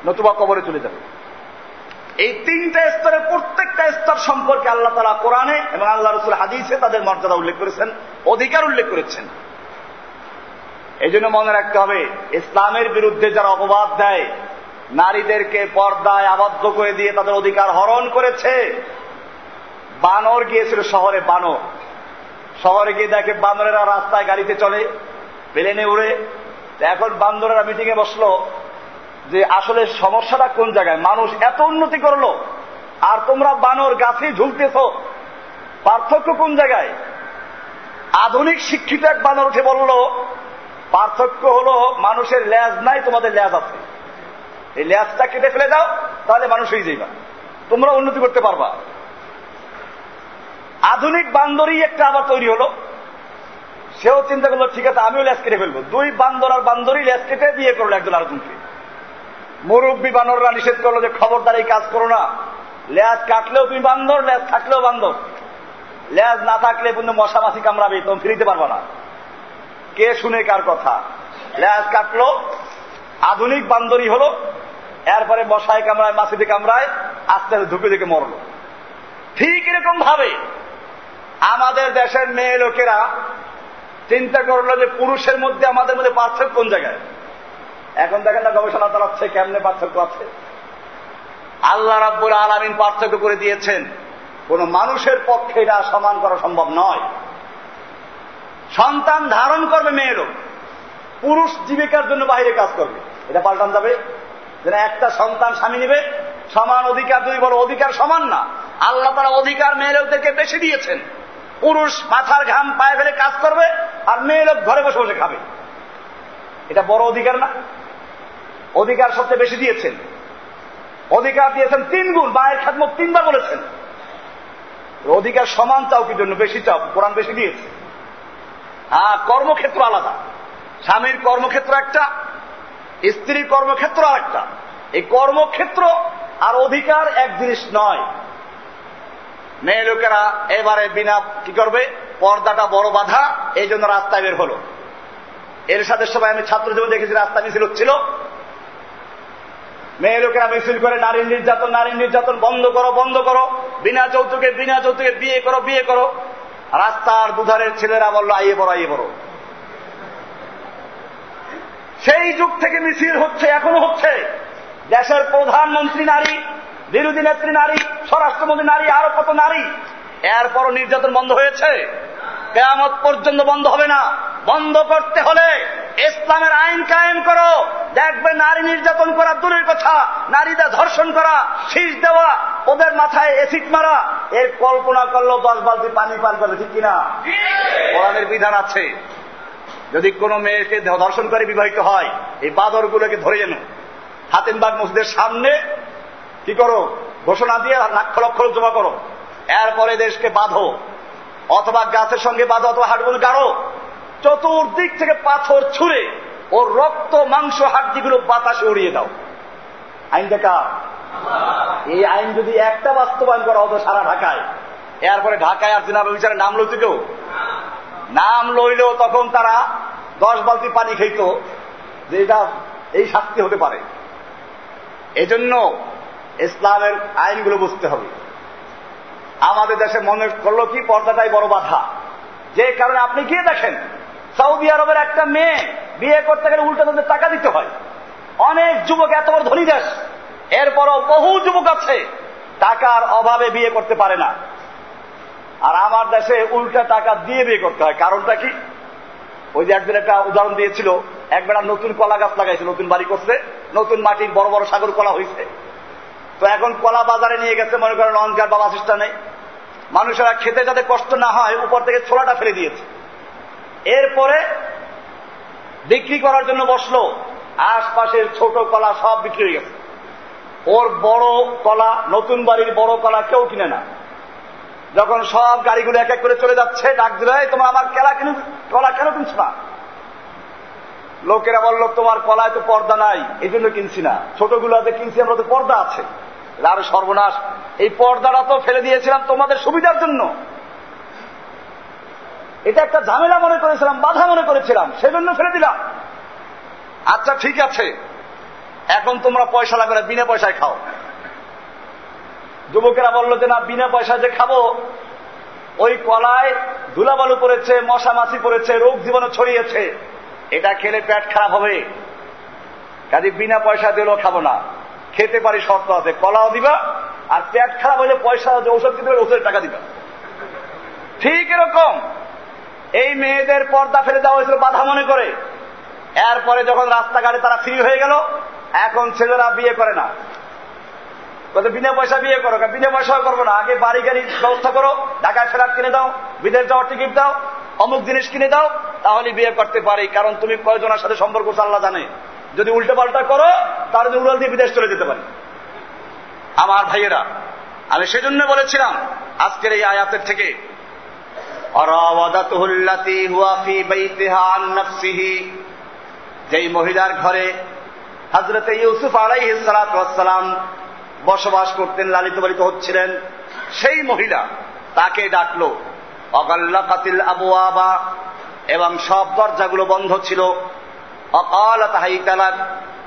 নতুবা কবরে চলে যাবে। এই তিনটা স্তরে, প্রত্যেকটা স্তর সম্পর্কে আল্লাহ তালা কোরআনে এবং আল্লাহ রসুল হাদিসে তাদের মর্যাদা উল্লেখ করেছেন, অধিকার উল্লেখ করেছেন। এই জন্য মনে রাখতে হবে, ইসলামের বিরুদ্ধে যারা অপবাদ দেয়, নারীদেরকে পর্দায় আবদ্ধ করে দিয়ে তাদের অধিকার হরণ করেছে। বানর গিয়েছিল শহরে, বানর। শহরে গিয়ে দেখে বানরেরা রাস্তায় গাড়িতে চলে প্লেনে উড়ে এখন বান্দরেরা মিটিং এ বসল যে আসলে সমস্যাটা কোন জায়গায়? মানুষ এত উন্নতি করল, আর তোমরা বানর গাছে ঝুলতেছ, পার্থক্য কোন জায়গায়? আধুনিক শিক্ষিত এক বানর উঠে বলল, পার্থক্য হলো মানুষের ল্যাজ নাই, তোমাদের ল্যাজ আছে। এই ল্যাজটা কেটে ফেলে দাও, তাহলে মানুষ হয়ে যাইবা। তোমরা উন্নতি করতে পারবা। আধুনিক বান্দরই একটা আবার তৈরি হলো। সেও চিন্তা করল, ঠিক আছে, আমিও ল্যাস কেটে ফেলব। দুই বান্দর আর বান্দরই ল্যাস কেটে বিয়ে করল একজন আরেকজনকে মুরব্বী বানররা নিষেধ করল যে, খবরদার, এই কাজ করো না। ল্যাস কাটলেও তুমি বান্দর ল্যাস থাকলেও বান্দর। ল্যাস না থাকলে কিন্তু মশা মাছি কামড়াবে, তুমি ফিরিতে পারবা না। কে শুনে কার কথা? ল্যাস কাটলো, আধুনিক বান্দরই হলো, এরপরে মশায় কামড়ায়, মাছিতে কামড়ায়, আস্তে আস্তে ধুকে ধুকে মরলো। ঠিক এরকম ভাবে আমাদের দেশের মেয়ে লোকেরা চিন্তা করল যে পুরুষের মধ্যে আমাদের মধ্যে পার্থক্য কোন জায়গায়? এখন দেখেন না, গবেষণা চালাচ্ছে, কেমনে পার্থক্য আছে? আল্লাহ রাব্বুল আলমিন পার্থক্য করে দিয়েছেন। কোন মানুষের পক্ষে এটা সমান করা সম্ভব নয়। সন্তান ধারণ করবে মেয়েরও পুরুষ জীবিকার জন্য বাইরে কাজ করবে। এটা পাল্টান যাবে? যেন একটা সন্তান স্বামী নিবে, সমান অধিকার যদি বলো অধিকার সমান না। আল্লাহ তারা অধিকার মেয়ে লোকদেরকে বেশি দিয়েছেন। পুরুষ মাথার ঘাম, পায়ে ফেলে কাজ করবে আর মেয়ে লোক ঘরে বসে বসে খাবে। এটা বড় অধিকার না? অধিকার সবচেয়ে বেশি দিয়েছেন। অধিকার দিয়েছেন তিন গুণ মায়ের খাদমত তিনবার বলেছেন। অধিকার সমান চাও কি জন্য? বেশি চাও, কোরআন বেশি দিয়েছে। হ্যাঁ কর্মক্ষেত্র আলাদা। স্বামীর কর্মক্ষেত্র একটা, স্ত্রীর কর্মক্ষেত্র আর একটা এই কর্মক্ষেত্র আর অধিকার এক জিনিস নয়। মেয়ে লোকেরা এবারে বিনা কি করবে? পর্দাটা বড় বাধা, এই জন্য রাস্তায় বের হলো। এর সাথে সবাই আমি ছাত্র জীবন দেখেছি, রাস্তা মিছিল হচ্ছিল। মেয়ে লোকেরা মিছিল করে নারীর নির্যাতন নারীর নির্যাতন, বন্ধ করো বন্ধ করো। বিনা যৌতুকে বিনা যৌতুকে বিয়ে করো বিয়ে করো। রাস্তার দুধারের ছেলেরা বলল, আইয়ে বড় আইয়ে বড় সেই যুগ থেকে মিছিল হচ্ছে, এখনও হচ্ছে। দেশের প্রধানমন্ত্রী নারী বিরোধী নেত্রী নারী, স্বরাষ্ট্রমন্ত্রী নারী, আরও কত নারী? এরপরও নির্যাতন বন্ধ হয়েছে। কেয়ামত পর্যন্ত বন্ধ হবে না। বন্ধ করতে হলে ইসলামের আইন কায়েম করো। দেখবে নারী নির্যাতন করা দূরের কথা, নারীদের ধর্ষণ করা, শীষ দেওয়া, ওদের মাথায় এসিড মারা। এর কল্পনা করল দশ বালতি পানি পান করবে, ঠিক কিনা? কোরআনের বিধান আছে। যদি কোনো মেয়েকে ধর্ষণ করে বিবাহিত হয়, এই বাদরগুলোকে ধরে যেন হাতিমবাগ মসজিদের সামনে কি করো? ঘোষণা দিয়ে লাক্ষ লক্ষ জমা করো। এরপরে দেশকে বাঁধো। অথবা গাছের সঙ্গে বাঁধো অথবা হাটগুলো গাড়ো। চতুর্দিক থেকে পাথর ছুঁড়ে ওর রক্ত, মাংস, হাড্ডিগুলো বাতাসে উড়িয়ে দাও। আইন দেখা? এই আইন যদি একটা বাস্তবায়ন করা হতো সারা ঢাকায়, এরপরে ঢাকায় আর জিনাবে বিচারে নাম লইতে কেউ? নাম লইলেও তখন তারা দশ বালতি পানি খেত যে এটা এই শাস্তি হতে পারে। এজন্য ইসলামের আইনগুলো বুঝতে হবে। আমাদের দেশে মনে করল কি, পর্দাটাই বড় বাধা। যে কারণে আপনি গিয়ে দেখেন, সৌদি আরবের একটা মেয়ে বিয়ে করতে গেলে উল্টো তাদের টাকা দিতে হয়। অনেক যুবক, এত বড় ধনী দেশ। এরপরও বহু যুবক আছে, টাকার অভাবে বিয়ে করতে পারে না। আর আমার দেশে উল্টা টাকা দিয়ে বিয়ে করতে হয়। কারণটা কি? ওই যে একদিন একটা উদাহরণ দিয়েছিল, একবেলা নতুন কলা গাছ লাগাইছে, নতুন বাড়ি করছে, নতুন মাটির বড় বড় সাগর কলা হয়েছে তো এখন কলা বাজারে নিয়ে গেছে, মনে করেন লঞ্চার বা বাসিস্টা নেই। মানুষেরা খেতে যাতে কষ্ট না হয়, উপর থেকে ছোলাটা ফেলে দিয়েছে। এরপরে বিক্রি করার জন্য বসল, আশপাশের ছোট কলা সব বিক্রি হয়ে গেছে। ওর বড় কলা, নতুন বাড়ির বড় কলা কেউ কিনে না। যখন সব গাড়িগুলো এক এক করে চলে যাচ্ছে, ডাক দিল তোমার আমার কেলা কিনে, কলা কেন কিনছো না? লোকেরা বলল, তোমার কলায় তো পর্দা নাই, এই জন্য কিনছি না। ছোটগুলোতে কিনছি, আমরা তো পর্দা আছে। আর সর্বনাশ, এই পর্দাটা তো ফেলে দিয়েছিলাম তোমাদের সুবিধার জন্য। এটা একটা ঝামেলা মনে করেছিলাম, বাধা মনে করেছিলাম, সেজন্য ফেলে দিলাম। আচ্ছা ঠিক আছে, এখন তোমরা পয়সা লাগবে না, বিনা পয়সায় খাও। যুবকেরা বলল যে, না, বিনা পয়সা যে খাব। ওই কলায় ধুলাবালু পড়েছে মশা মাছি পড়েছে, রোগ জীবাণু ছড়িয়েছে। এটা খেলে পেট খারাপ হবে। কাজে বিনা পয়সা দিলেও খাব না। খেতে পারি শর্ত আছে, কলাও দিবা, আর পেট খারাপ হলে পয়সা ঔষধ কিনতে পারে ওষুধের টাকা দিবা। ঠিক এরকম। এই মেয়েদের পর্দা ফেলে দেওয়া হয়েছিল বাধা মনে করে। এরপরে যখন রাস্তাঘাটে তারা ফ্রি হয়ে গেল, এখন ছেলেরা বিয়ে করে না। বিনা পয়সা বিয়ে করো, বিনা পয়সাও করব না। আগে বাড়ি গাড়ি ব্যবস্থা করো, ঢাকায় ফেরার কিনে দাও, বিদেশ যাওয়ার টিকিট দাও অমুক জিনিস কিনে দাও, তাহলে বিয়ে করতে পারি। কারণ তুমি কয়জনের সাথে সম্পর্ক আল্লাহ জানে। যদি উল্টো পাল্টা করো, তাহলে উড়াল দিয়ে বিদেশ চলে যেতে পারি। আমার ভাইয়েরা, আমি সেজন্য বলেছিলাম, আজকের এই আয়াতের থেকে যেই মহিলার ঘরে হজরতে ইউসুফ আলাই সালাম বসবাস করতেন লালিত পালিত হচ্ছিলেন, সেই মহিলা তাকে ডাকলো অগাল্লা কাতিল আবু আবা এবং সব দরজাগুলো বন্ধ ছিল। অকাল তাহাই তালাক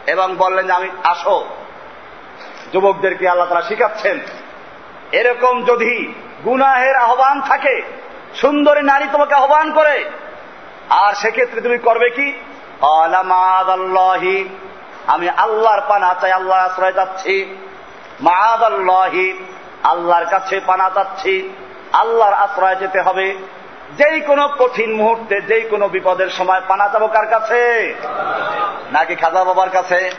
এবং বললেন, আমি, আসো। যুবকদেরকে আল্লাহ তারা শিখাচ্ছেন, এরকম যদি গুনাহের আহ্বান থাকে, সুন্দরী নারী তোমাকে আহ্বান করে, আর সেক্ষেত্রে তুমি করবে কি? আমি আল্লাহর পানা চাই আল্লাহ আশ্রয় যাচ্ছি। মাদ আল্লাহি আল্লাহর কাছে পানা চাচ্ছি। আল্লাহর আশ্রয় যেতে হবে। যেই কোনো কঠিন মুহূর্তে, যেই কোনো বিপদের সময় পানা যাব কার কাছে? নাকি খাজা বাবার কাছে?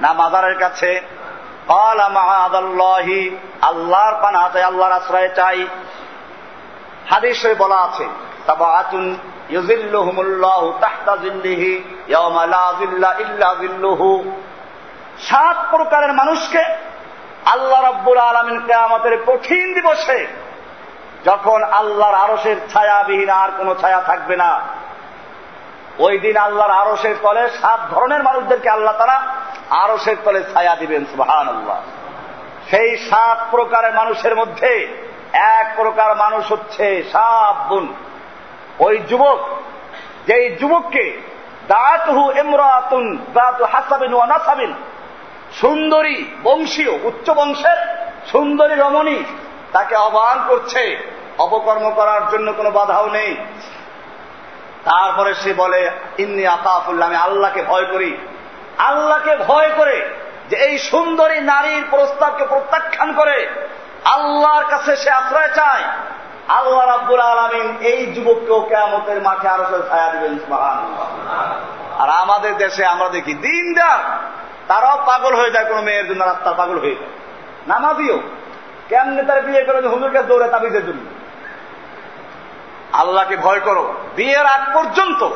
না মাজারের কাছে? আল্লাহর পানা চাই আল্লাহর আশ্রয় চাই। হাদিস বলা আছে তবে সাত প্রকারের মানুষকে আল্লাহ রব্বুল আলমিন কেয়ামতের কঠিন দিবসে যখন আল্লাহর আরশের ছায়াবিহীন আর কোনো ছায়া থাকবে না, ওই দিন আল্লাহর আরশের তলে সাত ধরনের মানুষদেরকে আল্লাহ তারা আরশের তলে ছায়া দিবেন সুহান আল্লাহ সেই সাত প্রকারের মানুষের মধ্যে এক প্রকার মানুষ হচ্ছে সাত বোন ওই যুবক, যেই যুবককে দাঁতহু এমরাতুন দাঁতু হাসাবিন ও নাসাবিন, সুন্দরী, বংশীয়, উচ্চ বংশের সুন্দরী রমণী তাকে আহ্বান করছে, অপকর্ম করার জন্য কোনো বাধাও নেই। তারপরে সে বলে, ইন্নি আকাফুল্লাহ আমি আল্লাহকে ভয় করি। আল্লাহকে ভয় করে যে এই সুন্দরী নারীর প্রস্তাবকে প্রত্যাখ্যান করে। আল্লাহর কাছে সে আশ্রয় চায়। আল্লাহ রাব্বুল আলমিন এই যুবককেও কেমতের মাঠে আরও সে ছায়া দিবেন আর আমাদের দেশে আমরা দেখি দিন দিনদার, তারাও পাগল হয়ে যায়, কোনো মেয়ের জন্য রাস্তার পাগল হয়ে যায়। নামাজিও। কেমনে তার বিয়ে করে হুজুরকে দৌড়ে তাবিজের জন্য? আল্লাহকে ভয় করো। বিয়ের আগ পর্যন্ত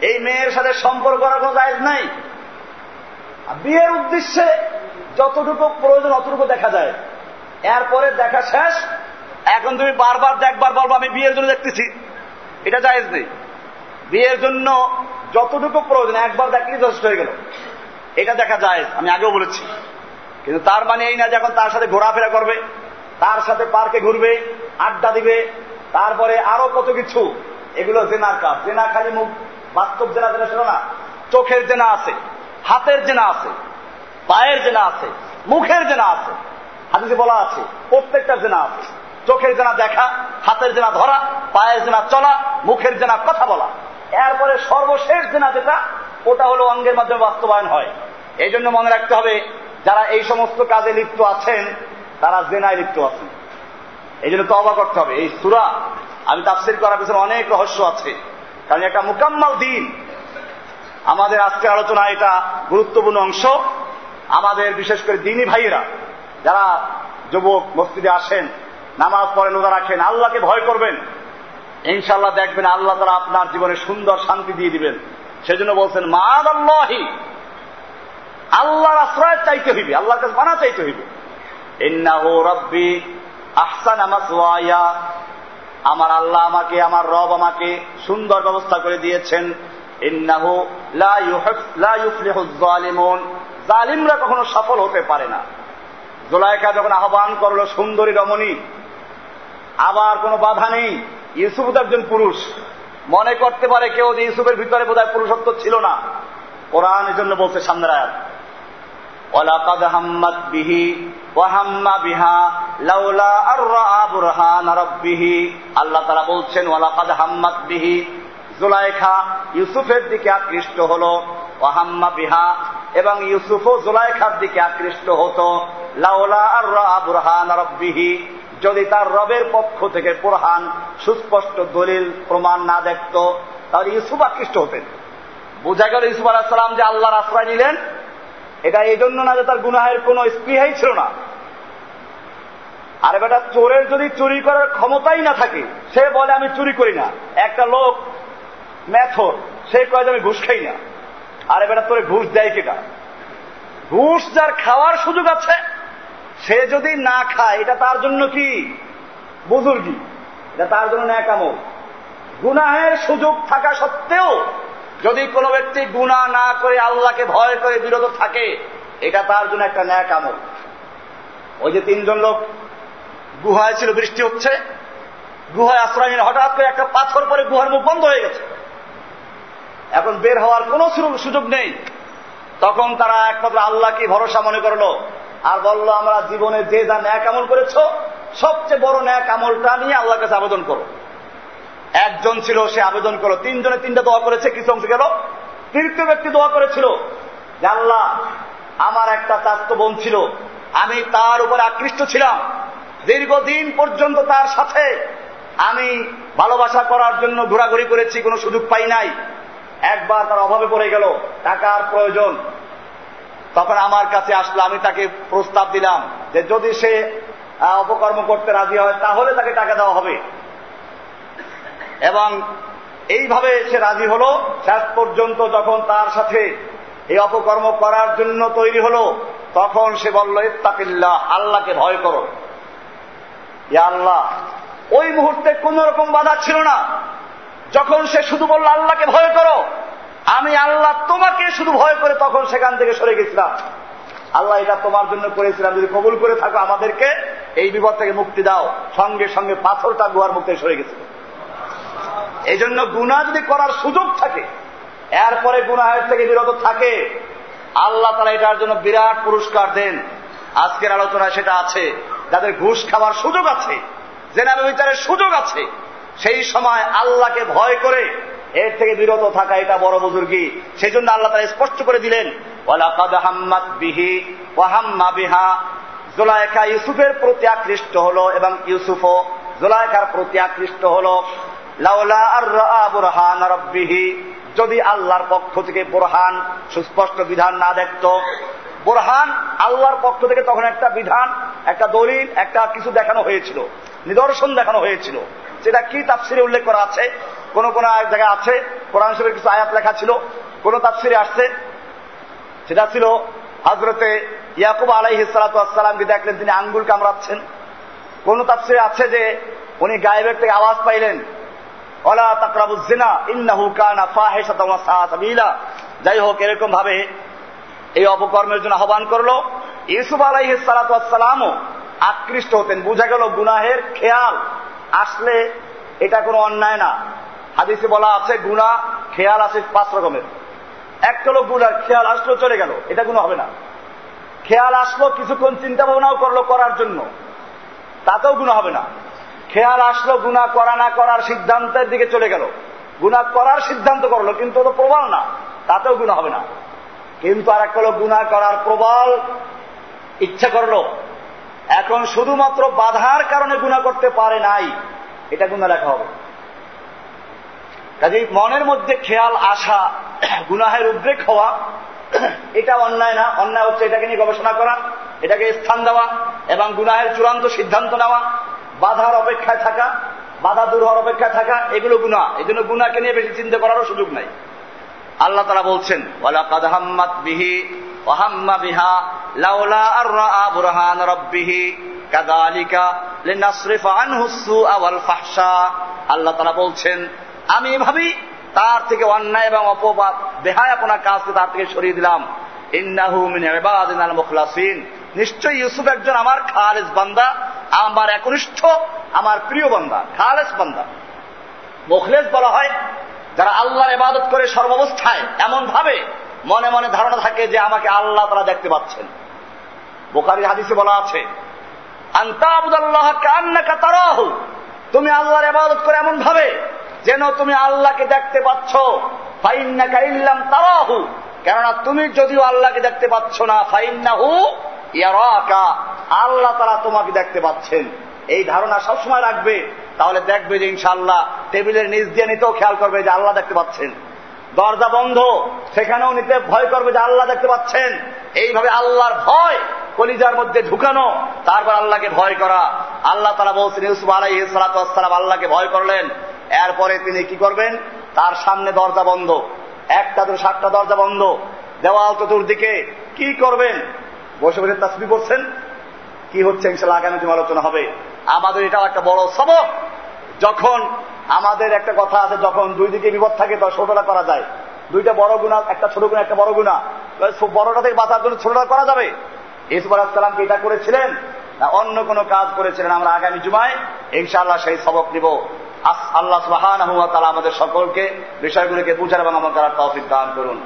এই মেয়ের সাথে সম্পর্ক কোনো জায়জ নাই। বিয়ের উদ্দেশ্যে যতটুকু প্রয়োজন অতটুকু দেখা যায়। এরপরে দেখা শেষ। এখন তুমি বারবার দেখবার বলব, আমি বিয়ের জন্য দেখতেছি। এটা জায়েজ নেই। বিয়ের জন্য যতটুকু প্রয়োজন, একবার দেখলেই যথেষ্ট হয়ে গেল। এটা দেখা যায়, আমি আগেও বলেছি। কিন্তু তার মানে এই না যে এখন তার সাথে ঘোরাফেরা করবে, তার সাথে পার্কে ঘুরবে, আড্ডা দিবে, তারপরে আরও কত কিছু। এগুলো জেনার কাজ। জেনা খালি মুখ, বাস্তব জেনা জেনা ছিল না, চোখের জেনা আছে, হাতের জেনা আছে, পায়ের জেনা আছে, মুখের জেনা আছে। হাদিসে বলা আছে, প্রত্যেকটা জেনা আছে। চোখের জেনা দেখা, হাতের জেনা ধরা, পায়ের জেনা চলা, মুখের জেনা কথা বলা। এরপরে সর্বশেষ জেনা যেটা, ওটা হলো অঙ্গের মাধ্যমে বাস্তবায়ন হয়। এই জন্য মনে রাখতে হবে যারা এই সমস্ত কাজে লিপ্ত আছেন, তারা জেনায় লিপ্ত আছেন। এই জন্য তবা করতে হবে। এই সুরা, আমি তাফসির করার পিছনে অনেক রহস্য আছে। কারণ একটা মোকাম্মাল দিন। আমাদের আজকে আলোচনা এটা গুরুত্বপূর্ণ অংশ। আমাদের বিশেষ করে দিনী ভাইয়েরা, যারা যুবক মসজিদে আসেন, নামাজ পড়েন, রোজা রাখেন, আল্লাহকে ভয় করবেন। ইনশাল্লাহ দেখবেন আল্লাহ তারা আপনার জীবনে সুন্দর শান্তি দিয়ে দিবেন। সেজন্য বলছেন মাদ আল্লাহি আল্লাহর আশ্রয় চাইতে হইবে, আল্লাহর কাছে মানা চাইতে হইবে। ইন্নাহু আহসান আমাসওয়ায়া আমার আল্লাহ আমাকে, আমার রব আমাকে সুন্দর ব্যবস্থা করে দিয়েছেন। ইন্নাহু জালিমরা কখনো সফল হতে পারে না। জোলাইকা যখন আহ্বান করল, সুন্দরী রমণী, আবার কোনো বাধা নেই। ইউসুফ একজন পুরুষ। মনে করতে পারে কেউ যে ইউসুফের ভিতরে বোধহয় পুরুষত্ব ছিল না। কোরআন এই জন্য বলছে সামনের আয়াত। ওয়ালাকাদ হাম্মাত বিহি ওয়াহাম্মা বিহা লাউলা আর বুরহান রাব্বিহি। আল্লাহ তারা বলছেন, ওয়ালাকাদ হাম্মাত বিহি। জুলাইখা ইউসুফের দিকে আকৃষ্ট হলো ওয়াহাম্মা বিহা এবং ইউসুফও জুলাইখার দিকে আকৃষ্ট হতো, লাউলা আর বুরহান রাব্বিহি। যদি তার রবের পক্ষ থেকে প্রহান সুস্পষ্ট দলিল প্রমাণ না দেখত, তাহলে ইউসুফ আকৃষ্ট হতেন। বোঝা গেল ইউসুফ আলাহিসাল্লাম যে আল্লাহর আশ্রয় নিলেন এটা এই জন্য না যে তার গুনাহের কোন স্পৃহাই ছিল না। আর বেটা, চোরের যদি চুরি করার ক্ষমতাই না থাকে, সে বলে, আমি চুরি করি না। একটা লোক, ম্যাথর, সে কয়ে যে, আমি ঘুষ খাই না। আরে বেটা, তোরে ঘুষ দেয় কেটা ঘুষ যার খাওয়ার সুযোগ আছে, সে যদি না খায়, এটা তার জন্য কি? বুজুর্গি, এটা তার জন্য ন্যাকামল গুনাহের সুযোগ থাকা সত্ত্বেও যদি কোনো ব্যক্তি গুণা না করে আল্লাহকে ভয় করে বিরত থাকে, এটা তার জন্য একটা ন্যাক কামল ওই যে তিনজন লোক গুহায় ছিল, বৃষ্টি হচ্ছে, গুহায় আশ্রয় নিয়ে হঠাৎ করে একটা পাথর পরে গুহার মুখ বন্ধ হয়ে গেছে। এখন বের হওয়ার কোন সুযোগ নেই। তখন তারা একমাত্র আল্লাহকে ভরসা মনে করল, আর বলল, আমরা জীবনে যে যা ন্যাক আমল করেছ, সবচেয়ে বড় ন্যাক আমলটা নিয়ে আল্লাহর কাছে আবেদন করো। একজন ছিল, সে আবেদন করল। তিনজনে তিনটা দোয়া করেছে কিছু অংশ গেল? তৃতীয় ব্যক্তি দোয়া করেছিল আল্লাহ, আমার একটা চাস্ত বোন ছিল, আমি তার উপর আকৃষ্ট ছিলাম। দীর্ঘদিন পর্যন্ত তার সাথে আমি ভালোবাসা করার জন্য ঘোরাঘুরি করেছি, কোনো সুযোগ পাই নাই। একবার তার অভাবে পড়ে গেল, টাকার প্রয়োজন। তখন আমার কাছে আসলো, আমি তাকে প্রস্তাব দিলাম যে যদি সে অপকর্ম করতে রাজি হয়, তাহলে তাকে টাকা দেওয়া হবে। এবং এইভাবে সে রাজি হলো। শেষ পর্যন্ত যখন তার সাথে এই অপকর্ম করার জন্য তৈরি হলো, তখন সে বলল, ইত্তাকিল্লাহ, আল্লাহকে ভয় করো। আল্লাহ, ওই মুহূর্তে কোন রকম বাধা ছিল না। যখন সে শুধু বলল, আল্লাহকে ভয় করো, আমি আল্লাহ তোমাকে শুধু ভয় করে তখন সেখান থেকে সরে গেছিলাম। আল্লাহ এটা তোমার জন্য করেছিলাম। যদি কবুল করে থাকো আমাদেরকে, এই বিপদ থেকে মুক্তি দাও। সঙ্গে সঙ্গে পাথরটা গুহার মুক্তি সরে গেছিল। এই জন্য গুণা যদি করার সুযোগ থাকে, এরপরে গুনাহের থেকে বিরত থাকে, আল্লাহ তারা এটার জন্য বিরাট পুরস্কার দেন। আজকের আলোচনায় সেটা আছে। যাদের ঘুষ খাওয়ার সুযোগ আছে জেনাবে বিচারের সুযোগ আছে, সেই সময় আল্লাহকে ভয় করে এর থেকে বিরত থাকা এটা বড় বুজুর্গি। সেই জন্য আল্লাহ তারা স্পষ্ট করে দিলেন ইউসুফের প্রতি আকৃষ্ট হল এবং ইউসুফও জোলায়কার প্রতি আকৃষ্ট হলো। আর যদি আল্লাহর পক্ষ থেকে বোরহান সুস্পষ্ট বিধান না দেখত, বোরহান আল্লাহর পক্ষ থেকে তখন একটা বিধান, একটা দলিল, একটা কিছু দেখানো হয়েছিল, নিদর্শন দেখানো হয়েছিল। সেটা কি তাফসিরে উল্লেখ করা আছে? কোন কোন জায়গায় আছে, কোরআন শরীফের কিছু আয়াত লেখা ছিল, কোন তাফসিরে আসছে? সেটা ছিল হজরতে ইয়াকুব আলাইহি সালাতামকে দেখলেন তিনি আঙ্গুল কামড়াচ্ছেন। কোন তাফসিরে আছে যে উনি গায়েবের থেকে আওয়াজ পাইলেন অলা তাকরাবুজিনা ইন্নাহু কানা ফাহিশাতামিলা যাই হোক, এরকম ভাবে এই অপকর্মের জন্য আহ্বান করল। ইউসুফ আলাইহি সালাতামও আকৃষ্ট হতেন। বুঝা গেল গুনাহের খেয়াল আসলে এটা কোনো অন্যায় না। হাদিসে বলা আছে গুণা খেয়াল আছে পাঁচ রকমের। একটা হলো গুণার খেয়াল আসলো, চলে গেল। এটা কোনো হবে না। খেয়াল আসলো, কিছুক্ষণ চিন্তা ভাবনাও করল করার জন্য। তাতেও গুণা হবে না। খেয়াল আসলো গুণা করা না করার সিদ্ধান্তের দিকে চলে গেল। গুণা করার সিদ্ধান্ত করল, কিন্তু তো প্রবল না, তাতেও গুণা হবে না। কিন্তু আর এক হলো গুণা করার প্রবল ইচ্ছা করল। এখন শুধুমাত্র বাধার কারণে গুণা করতে পারে নাই, এটা গুণা লেখা হবে। কাজেই মনের মধ্যে খেয়াল আসা, গুনাহের উদ্রেক হওয়া, এটা অন্যায় না। অন্যায় হচ্ছে এটাকে নিয়ে গবেষণা করা, এটাকে স্থান দেওয়া এবং গুনাহের চূড়ান্ত সিদ্ধান্ত নেওয়া। বাধার অপেক্ষায় থাকা, বাধা দূর হওয়ার অপেক্ষায় থাকা, এগুলো গুণা এই জন্য গুণাকে নিয়ে বেশি চিন্তা করারও সুযোগ নাই। আল্লাহ তারা বলছেন বিহি বিহা আল্লাহ তারা বলছেন, আমি ভাবি তার থেকে অন্যায় এবং অপবাদ বেহায় আপনার কাজকে তার থেকে সরিয়ে দিলাম। ইন্নাহু মিন ইবাদিনাল নিশ্চয়ই ইউসুফ একজন আমার খালেস বান্দা, আমার একনিষ্ঠ, আমার প্রিয় বান্দা, খালেস বান্দা। মুখলেস বলা হয়, যারা আল্লাহর ইবাদত করে সর্বাবস্থায় এমন ভাবে মনে মনে ধারণা থাকে যে আমাকে আল্লাহ তারা দেখতে পাচ্ছেন। বোকারি হাদিসে বলা আছে তুমি আল্লাহর ইবাদত করে এমন ভাবে যেন তুমি আল্লাহকে দেখতে পাচ্ছ, ফাইন্নাকা ইল্লাম তারাহু। কেননা তুমি যদিও আল্লাহকে দেখতে পাচ্ছ না ফাইন্না হু আল্লাহ তারা তোমাকে দেখতে পাচ্ছেন। এই ধারণা সবসময় রাখবে, তাহলে দেখবে যে ইনশাল্লাহ টেবিলের নিচ দিয়ে নিতেও খেয়াল করবে যে আল্লাহ দেখতে পাচ্ছেন। দরজা বন্ধ, সেখানেও নিতে ভয় করবে যে আল্লাহ দেখতে পাচ্ছেন। এইভাবে আল্লাহর ভয় কলিজার মধ্যে ঢুকানো, তারপর আল্লাহকে ভয় করা। আল্লাহ তারা বলছেন, ইউসুফ আলাই সালাতাম আল্লাহকে ভয় করলেন। এরপরে তিনি কি করবেন? তার সামনে দরজা বন্ধ। একটা দুটো সাতটা দরজা বন্ধ। দেওয়াল চতুর্দিকে কি করবেন? বসে বসে তাসবি করছেন কি হচ্ছে ইনশাল্লাহ আগামী দিন আলোচনা হবে। আমাদের এটাও একটা বড় সবক। যখন আমাদের একটা কথা আছে, যখন দুই দিকে বিপদ থাকে, তখন ছোটটা করা যায়। দুইটা বড় গুণা, একটা ছোট গুণা, একটা বড় গুণা। বড়টা থেকে বাঁচার জন্য ছোটটা করা যাবে। ইসুফ আলাহামকে এটা করেছিলেন? না, অন্য কোনো কাজ করেছিলেন। আমরা আগামী জুমায় ইনশাআল্লাহ সেই সবক নিব। আল্লাহ সুবাহ আমাদের সকলকে বিষয়গুলিকে বুঝার এবং আমার তারা তৌফিক দান করুন।